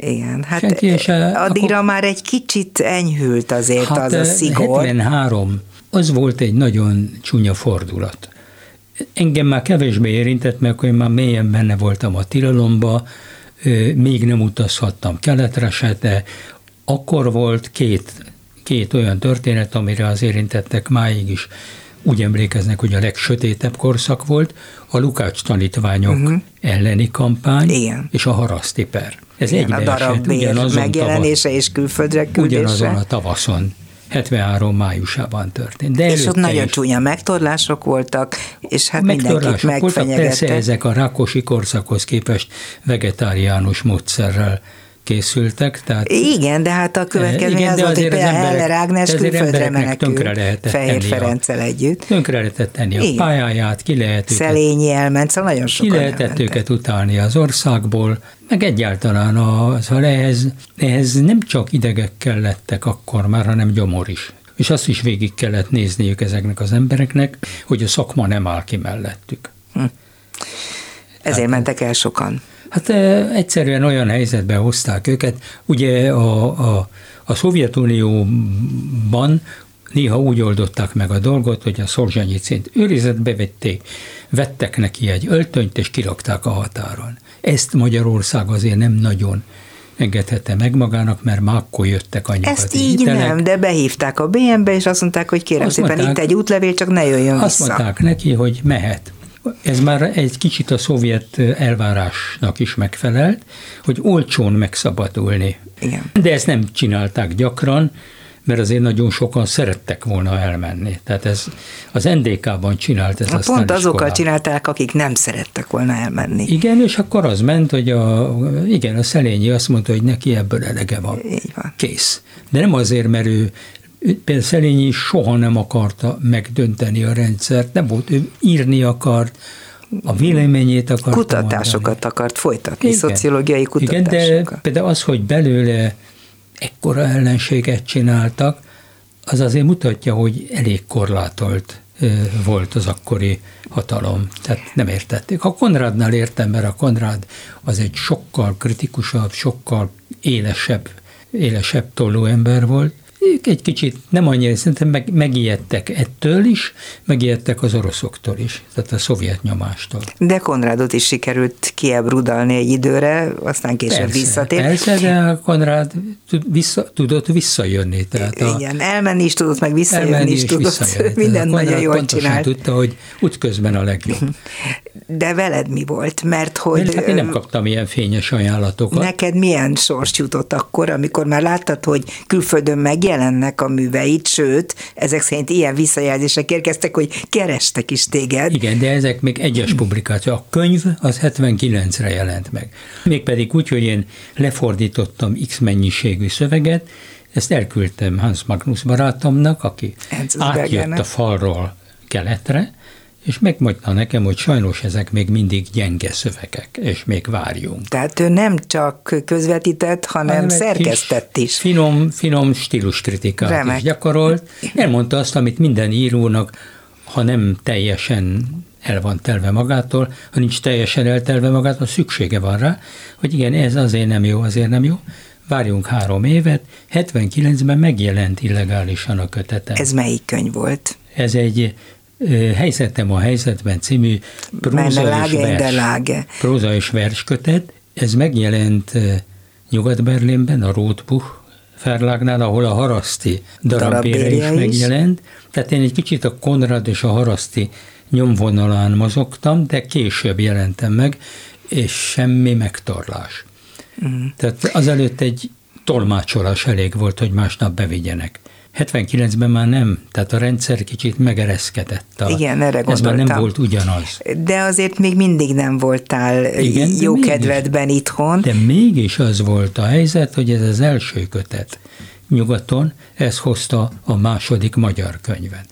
Igen, hát Senki, és addigra akkor, már egy kicsit enyhült azért hát az a szigor. 73 az volt egy nagyon csúnya fordulat. Engem már kevésbé érintett, mert akkor én már mélyen benne voltam a tilalomba, még nem utazhattam keletre se, de akkor volt két, két olyan történet, amire az érintettek máig is úgy emlékeznek, hogy a legsötétebb korszak volt, a Lukács tanítványok uh-huh. elleni kampány Igen. és a haraszti per. Ez Igen, a darab megjelenése tavasz, és külföldre küldése. Ugyanazon a tavaszon 73 májusában történt. De és ott nagyon is. csúnya megtorlások voltak, és hát mindenkit megfenyegettek. Persze ezek a rákosi korszakhoz képest vegetáriánus módszerrel készültek. Tehát, igen, de hát a következő az volt, hogy például Heller Ágnes külföldre menekül Fehér Ferenccel együtt. Tönkre lehetett tenni a igen. pályáját, ki lehet őket, Szelényi elment, szóval nagyon sokan Ki lehetett elmentek. őket utálni az országból, meg egyáltalán a, szóval ehhez, ehhez nem csak idegekkel lettek akkor már, hanem gyomor is. És azt is végig kellett nézniük ezeknek az embereknek, hogy a szakma nem áll ki mellettük. Hm. Ezért hát, mentek el sokan. Hát egyszerűen olyan helyzetbe hozták őket. Ugye a, a, a Szovjetunióban néha úgy oldották meg a dolgot, hogy a Szolzsanyicint őrizetbe vették, vettek neki egy öltönyt, és kirakták a határon. Ezt Magyarország azért nem nagyon engedhette meg magának, mert már akkor jöttek a Ezt így hitelek. nem, de behívták a BM-be, és azt mondták, hogy kérem azt szépen, mondták, itt egy útlevél, csak ne jöjjön azt vissza. Azt mondták neki, hogy mehet. Ez már egy kicsit a szovjet elvárásnak is megfelelt, hogy olcsón megszabadulni. Igen. De ezt nem csinálták gyakran, mert azért nagyon sokan szerettek volna elmenni. Tehát ez az NDK-ban csinált ez aztán Pont azokkal csinálták, akik nem szerettek volna elmenni. Igen, és akkor az ment, hogy a, igen, a Szelényi azt mondta, hogy neki ebből elege van. Így van. Kész. De nem azért, mert ő például Szelényi soha nem akarta megdönteni a rendszert, nem volt, ő írni akart, a véleményét akart Kutatásokat mondani. akart folytatni, Igen. szociológiai kutatásokat. Igen, de például az, hogy belőle ekkora ellenséget csináltak, az azért mutatja, hogy elég korlátolt volt az akkori hatalom. Tehát nem értették. A Konrádnál értem, mert a Konrád az egy sokkal kritikusabb, sokkal élesebb, élesebb tollú ember volt, ők egy kicsit nem annyira, szerintem meg, megijedtek ettől is, megijedtek az oroszoktól is, tehát a szovjet nyomástól. De Konrádot is sikerült kiebrudalni egy időre, aztán később persze, visszatért. Persze, de Konrád vissza, tudott visszajönni. Tehát a, Igen, elmenni is tudott, meg visszajönni is tudott. *laughs* Minden nagyon jól csinált. tudta, hogy útközben a legjobb. *laughs* De veled mi volt? Mert hogy... Hát én nem kaptam ilyen fényes ajánlatokat. Neked milyen sors jutott akkor, amikor már láttad, hogy külföldön megjelennek a műveit, sőt, ezek szerint ilyen visszajelzések érkeztek, hogy kerestek is téged. Igen, de ezek még egyes publikáció. A könyv az 79-re jelent meg. Mégpedig úgy, hogy én lefordítottam x mennyiségű szöveget, ezt elküldtem Hans Magnus barátomnak, aki átjött a falról keletre, és megmondta nekem, hogy sajnos ezek még mindig gyenge szövegek, és még várjunk. Tehát ő nem csak közvetített, hanem, hanem szerkesztett is. Finom, finom stíluskritikát Remek. is gyakorolt. Elmondta azt, amit minden írónak, ha nem teljesen el van telve magától, ha nincs teljesen eltelve magától, szüksége van rá, hogy igen, ez azért nem jó, azért nem jó, várjunk három évet, 79-ben megjelent illegálisan a kötete. Ez melyik könyv volt? Ez egy Helyzetem a helyzetben című próza és, vers, próza és verskötet. Ez megjelent Nyugat-Berlinben, a Rothbuch Verlagnál, ahol a Haraszti darabére is, is megjelent. Tehát én egy kicsit a Konrad és a Haraszti nyomvonalán mozogtam, de később jelentem meg, és semmi megtorlás. Mm. Tehát azelőtt egy tolmácsolás elég volt, hogy másnap bevigyenek. 79-ben már nem, tehát a rendszer kicsit megereszkedett. A, Igen, erre gondoltam. Ez már nem volt ugyanaz. De azért még mindig nem voltál Igen, jó mégis, kedvedben itthon. De mégis az volt a helyzet, hogy ez az első kötet nyugaton, ez hozta a második magyar könyvet.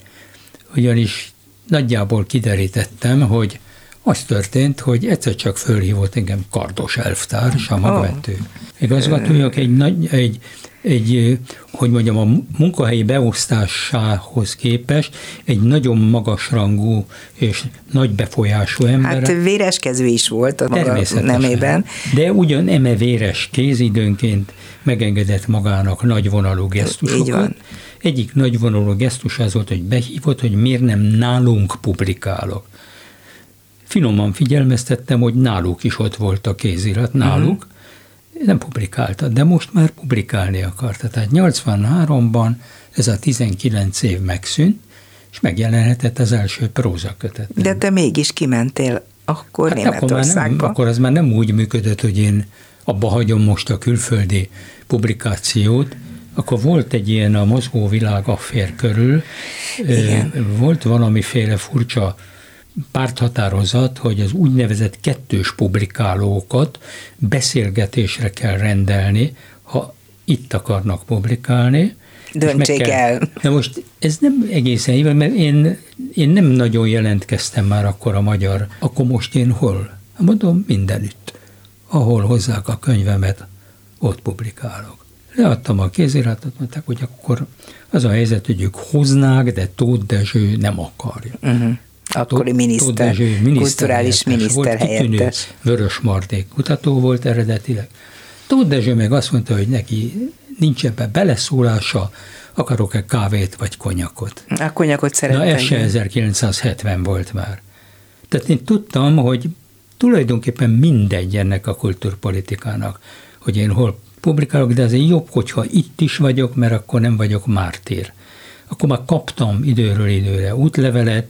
Ugyanis nagyjából kiderítettem, hogy az történt, hogy egyszer csak fölhívott engem Kardos elvtárs, a magvető oh. igazgatójuk, egy, nagy, egy egy, hogy mondjam, a munkahelyi beosztásához képest egy nagyon magasrangú és nagy befolyású ember. Hát véreskező is volt a maga nemében. De ugyan eme véres kéz időnként megengedett magának nagyvonalú gesztusokat. Így van. Egyik nagyvonalú gesztus az volt, hogy behívott, hogy miért nem nálunk publikálok. Finoman figyelmeztettem, hogy náluk is ott volt a kézirat, náluk, uh-huh nem publikálta, de most már publikálni akarta. Tehát 83-ban ez a 19 év megszűnt, és megjelenhetett az első prózakötet. De te mégis kimentél akkor hát Németországba. Akkor, nem, akkor az már nem úgy működött, hogy én abba hagyom most a külföldi publikációt, akkor volt egy ilyen a mozgó világ affér körül, Igen. volt valamiféle furcsa párthatározat, hogy az úgynevezett kettős publikálókat beszélgetésre kell rendelni, ha itt akarnak publikálni. Döntsék kell, el. De most ez nem egészen így, mert én, én nem nagyon jelentkeztem már akkor a magyar. Akkor most én hol? Mondom, mindenütt. Ahol hozzák a könyvemet, ott publikálok. Leadtam a kéziratot, mondták, hogy akkor az a helyzet, hogy ők hoznák, de Tóth Dezső nem akarja. Uh-huh akkori miniszter, Dezső, miniszter kulturális miniszter helyettes. Vörös Mardék kutató volt eredetileg. Tóth Dezső meg azt mondta, hogy neki nincs ebbe beleszólása, akarok-e kávét vagy konyakot. A konyakot szeretem. Na ez se 1970 volt már. Tehát én tudtam, hogy tulajdonképpen mindegy ennek a kulturpolitikának, hogy én hol publikálok, de azért jobb, hogyha itt is vagyok, mert akkor nem vagyok mártír. Akkor már kaptam időről időre útlevelet,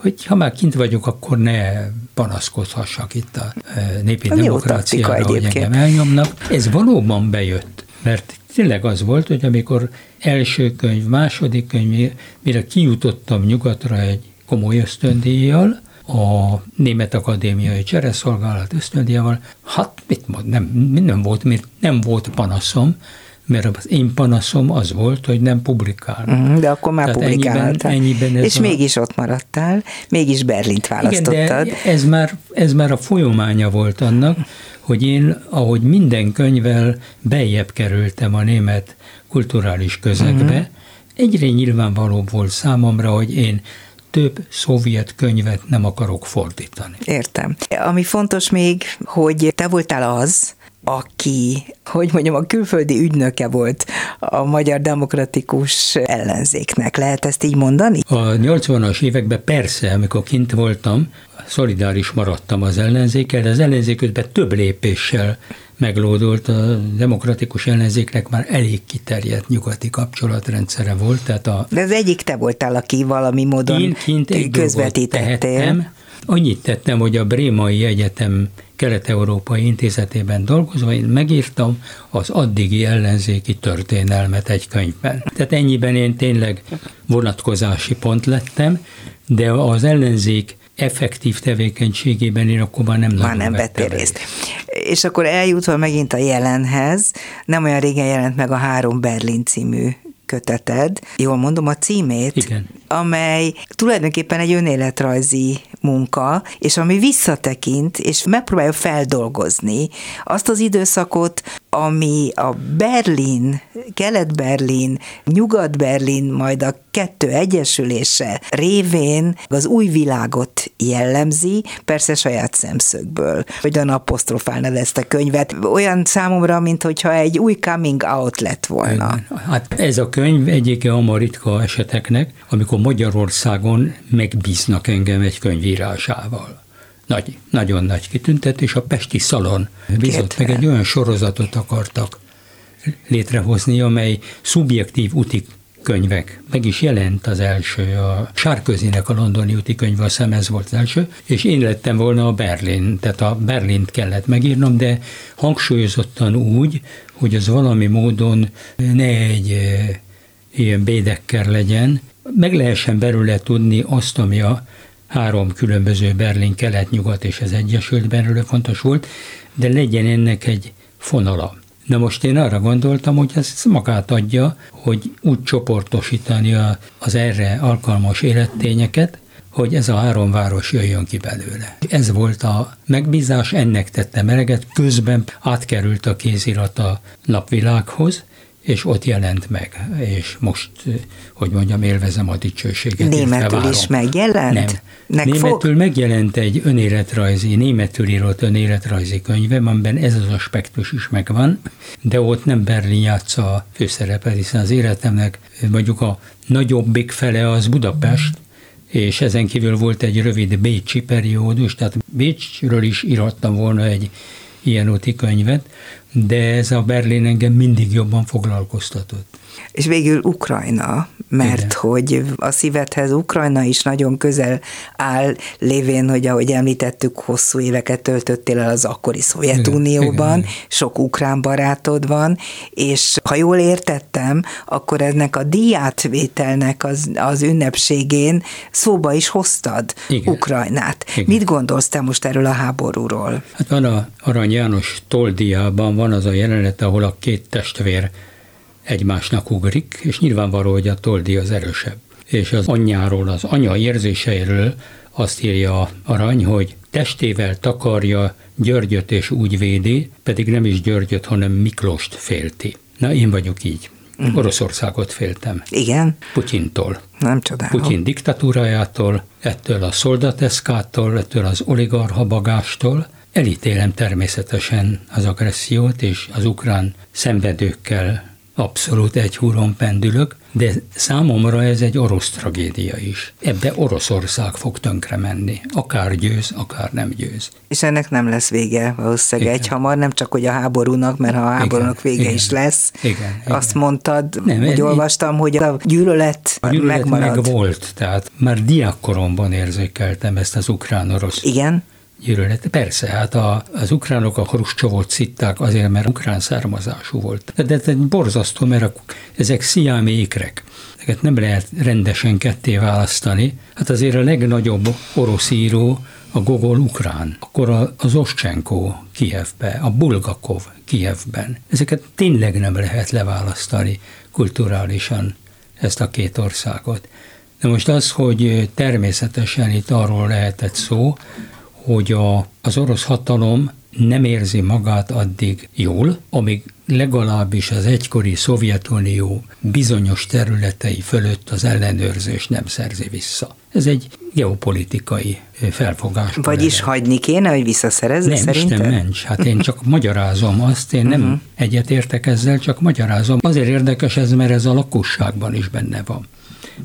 hogy ha már kint vagyok, akkor ne panaszkodhassak itt a e, népi a demokráciára, hogy engem elnyomnak. Ez valóban bejött, mert tényleg az volt, hogy amikor első könyv, második könyv, mire kijutottam nyugatra egy komoly ösztöndíjjal, a Német Akadémiai Csereszolgálat ösztöndíjával, hát mit mond, nem, nem volt, nem volt panaszom, mert az én panaszom az volt, hogy nem publikál. Mm, de akkor már Tehát publikáltál. Ennyiben, ennyiben és a... mégis ott maradtál, mégis Berlint választottad. Igen, de ez már, ez már a folyamánya volt annak, hogy én, ahogy minden könyvvel bejebb kerültem a német kulturális közegbe, mm egyre nyilvánvalóbb volt számomra, hogy én több szovjet könyvet nem akarok fordítani. Értem. Ami fontos még, hogy te voltál az, aki, hogy mondjam, a külföldi ügynöke volt a magyar demokratikus ellenzéknek. Lehet ezt így mondani? A 80-as években persze, amikor kint voltam, szolidáris maradtam az ellenzékkel, de az ellenzék közben több lépéssel meglódult, a demokratikus ellenzéknek már elég kiterjedt nyugati kapcsolatrendszere volt. Tehát a de az egyik te voltál, aki valami módon Én kint egy közvetítettél. Annyit tettem, hogy a Brémai Egyetem Kelet-Európai Intézetében dolgozva, én megírtam az addigi ellenzéki történelmet egy könyvben. Tehát ennyiben én tényleg vonatkozási pont lettem, de az ellenzék effektív tevékenységében én akkor már nem már nem vettél részt. És akkor eljutva megint a jelenhez, nem olyan régen jelent meg a Három Berlin című köteted, jól mondom a címét, Igen. amely tulajdonképpen egy önéletrajzi munka, és ami visszatekint, és megpróbálja feldolgozni azt az időszakot, ami a Berlin, Kelet-Berlin, Nyugat-Berlin, majd a kettő egyesülése révén az új világot jellemzi, persze saját szemszögből. Hogyan apostrofálnad ezt a könyvet? Olyan számomra, mint hogyha egy új coming out lett volna. Hát ez a könyv egyike a ritka eseteknek, amikor Magyarországon megbíznak engem egy könyvírásával nagy, nagyon nagy kitüntetés, a Pesti Szalon bízott meg egy olyan sorozatot akartak létrehozni, amely szubjektív úti könyvek. Meg is jelent az első, a Sárközinek a londoni úti könyve, a szem ez volt az első, és én lettem volna a Berlin, tehát a Berlint kellett megírnom, de hangsúlyozottan úgy, hogy az valami módon ne egy e, ilyen bédekker legyen, meg lehessen belőle tudni azt, ami a három különböző Berlin, kelet, nyugat és az Egyesült belőle fontos volt, de legyen ennek egy fonala. Na most én arra gondoltam, hogy ez magát adja, hogy úgy csoportosítani az erre alkalmas élettényeket, hogy ez a három város jöjjön ki belőle. Ez volt a megbízás, ennek tettem eleget, közben átkerült a kézirat a napvilághoz, és ott jelent meg, és most, hogy mondjam, élvezem a dicsőséget. Németül is megjelent? Nem. Megfog? Németül megjelent egy önéletrajzi, németül írott önéletrajzi könyvem, amiben ez az aspektus is megvan, de ott nem Berlin játsza a főszerepet, hiszen az életemnek mondjuk a nagyobbik fele az Budapest, és ezen kívül volt egy rövid Bécsi periódus, tehát Bécsről is írhattam volna egy ilyen úti könyvet, de ez a Berlin engem mindig jobban foglalkoztatott. És végül Ukrajna, mert Igen. hogy a szívedhez Ukrajna is nagyon közel áll, lévén, hogy ahogy említettük, hosszú éveket töltöttél el az akkori Szovjetunióban, Igen. sok ukrán barátod van, és ha jól értettem, akkor ennek a díjátvételnek az, az ünnepségén szóba is hoztad Igen. Ukrajnát. Igen. Mit gondolsz te most erről a háborúról? Hát van a Arany János toldiában van az a jelenet, ahol a két testvér egymásnak ugrik, és nyilvánvaló, hogy a toldi az erősebb. És az anyjáról, az anya érzéseiről azt írja Arany, hogy testével takarja Györgyöt és úgy védi, pedig nem is Györgyöt, hanem Miklóst félti. Na, én vagyok így. Uh-huh. Oroszországot féltem. Igen? Putyintól. Nem csodálom. Putyin diktatúrájától, ettől a szoldateszkától, ettől az oligarha bagástól. Elítélem természetesen az agressziót, és az ukrán szenvedőkkel abszolút egy húron pendülök, de számomra ez egy orosz tragédia is. Ebbe Oroszország fog tönkre menni. Akár győz, akár nem győz. És ennek nem lesz vége valószínűleg egy hamar, nem csak hogy a háborúnak, mert ha a háborúnak vége igen, is lesz. Igen, Azt igen. mondtad, nem, hogy olvastam, hogy a gyűlölet, a gyűlölet megmarad. meg volt, tehát már diákkoromban érzékeltem ezt az ukrán-orosz igen gyűlölet. Persze, hát a, az ukránok a Hruscsovot szitták azért, mert ukrán származású volt. De ez egy borzasztó, mert a, ezek sziámi ikrek. Ezeket nem lehet rendesen ketté választani. Hát azért a legnagyobb orosz író a Gogol ukrán, akkor az Oschenko Kievbe, a Bulgakov Kievben. Ezeket tényleg nem lehet leválasztani kulturálisan ezt a két országot. De most az, hogy természetesen itt arról lehetett szó, hogy a, az orosz hatalom nem érzi magát addig jól, amíg legalábbis az egykori Szovjetunió bizonyos területei fölött az ellenőrzés nem szerzi vissza. Ez egy geopolitikai felfogás. Vagyis lenne. hagyni kéne, hogy visszaszerezze nem, szerintem? Nem, mencs. Hát én csak magyarázom azt, én nem uh-huh. egyetértek ezzel, csak magyarázom. Azért érdekes ez, mert ez a lakosságban is benne van.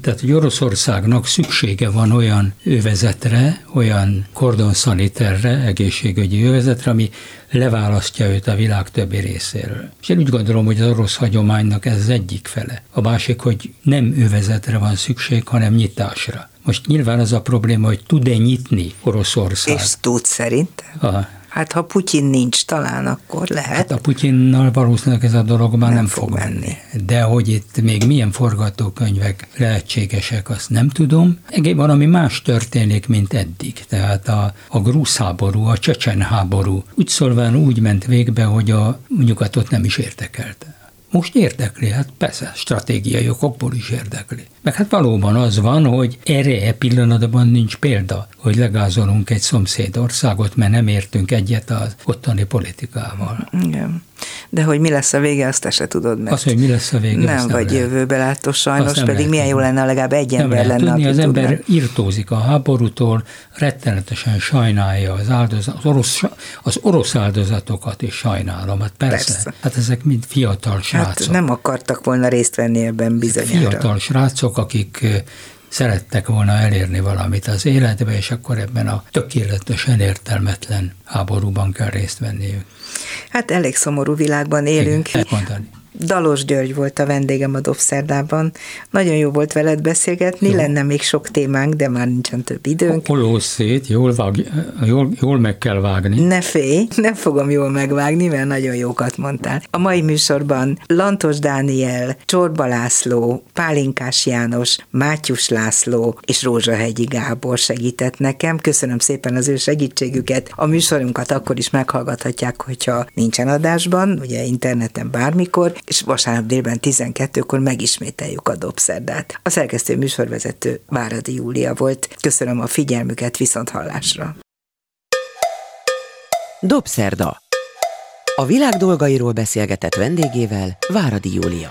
Tehát, hogy Oroszországnak szüksége van olyan övezetre, olyan kordonszaniterre, egészségügyi övezetre, ami leválasztja őt a világ többi részéről. És én úgy gondolom, hogy az orosz hagyománynak ez az egyik fele. A másik, hogy nem övezetre van szükség, hanem nyitásra. Most nyilván az a probléma, hogy tud-e nyitni Oroszország. És tud szerint? A, Hát ha Putyin nincs, talán akkor lehet. Hát a Putyinnal valószínűleg ez a dolog már nem, nem fog menni. De hogy itt még milyen forgatókönyvek lehetségesek, azt nem tudom. Egész valami más történik, mint eddig. Tehát a, a grúz háború, a csecsen háború úgy szólván úgy ment végbe, hogy a nyugatot nem is értekelte. Most érdekli, hát persze, stratégiai okokból is érdekli. Meg hát valóban az van, hogy erre e pillanatban nincs példa, hogy legázolunk egy szomszédországot, mert nem értünk egyet az ottani politikával. Igen. De hogy mi lesz a vége, azt te se tudod, mert az, hogy mi lesz a vége, nem, nem vagy lehet. jövőbe látó sajnos, pedig lehet. milyen jó lenne, legalább egy nem ember lenne, tudni, az ember tudna. irtózik a háborútól, rettenetesen sajnálja az, áldozat, az, orosz, az orosz áldozatokat is sajnálom, hát persze, persze. hát ezek mind fiatal srácok. Hát nem akartak volna részt venni ebben bizonyára. Fiatal srácok, akik szerettek volna elérni valamit az életbe, és akkor ebben a tökéletesen értelmetlen háborúban kell részt venniük. Hát elég szomorú világban élünk. Igen. Dalos György volt a vendégem a Dobszerdában. Nagyon jó volt veled beszélgetni, jó. lenne még sok témánk, de már nincsen több időnk. Holó szét, jól, vág, jól, jól meg kell vágni. Ne félj, nem fogom jól megvágni, mert nagyon jókat mondtál. A mai műsorban Lantos Dániel, Csorba László, Pálinkás János, Mátyus László és Rózsahegyi Gábor segített nekem. Köszönöm szépen az ő segítségüket. A műsorunkat akkor is meghallgathatják, hogyha nincsen adásban, ugye interneten bármikor, és vasárnap délben 12-kor megismételjük a dobszerdát. A szerkesztő műsorvezető Váradi Júlia volt. Köszönöm a figyelmüket, viszont hallásra. Dobszerda. A világ dolgairól beszélgetett vendégével Váradi Júlia.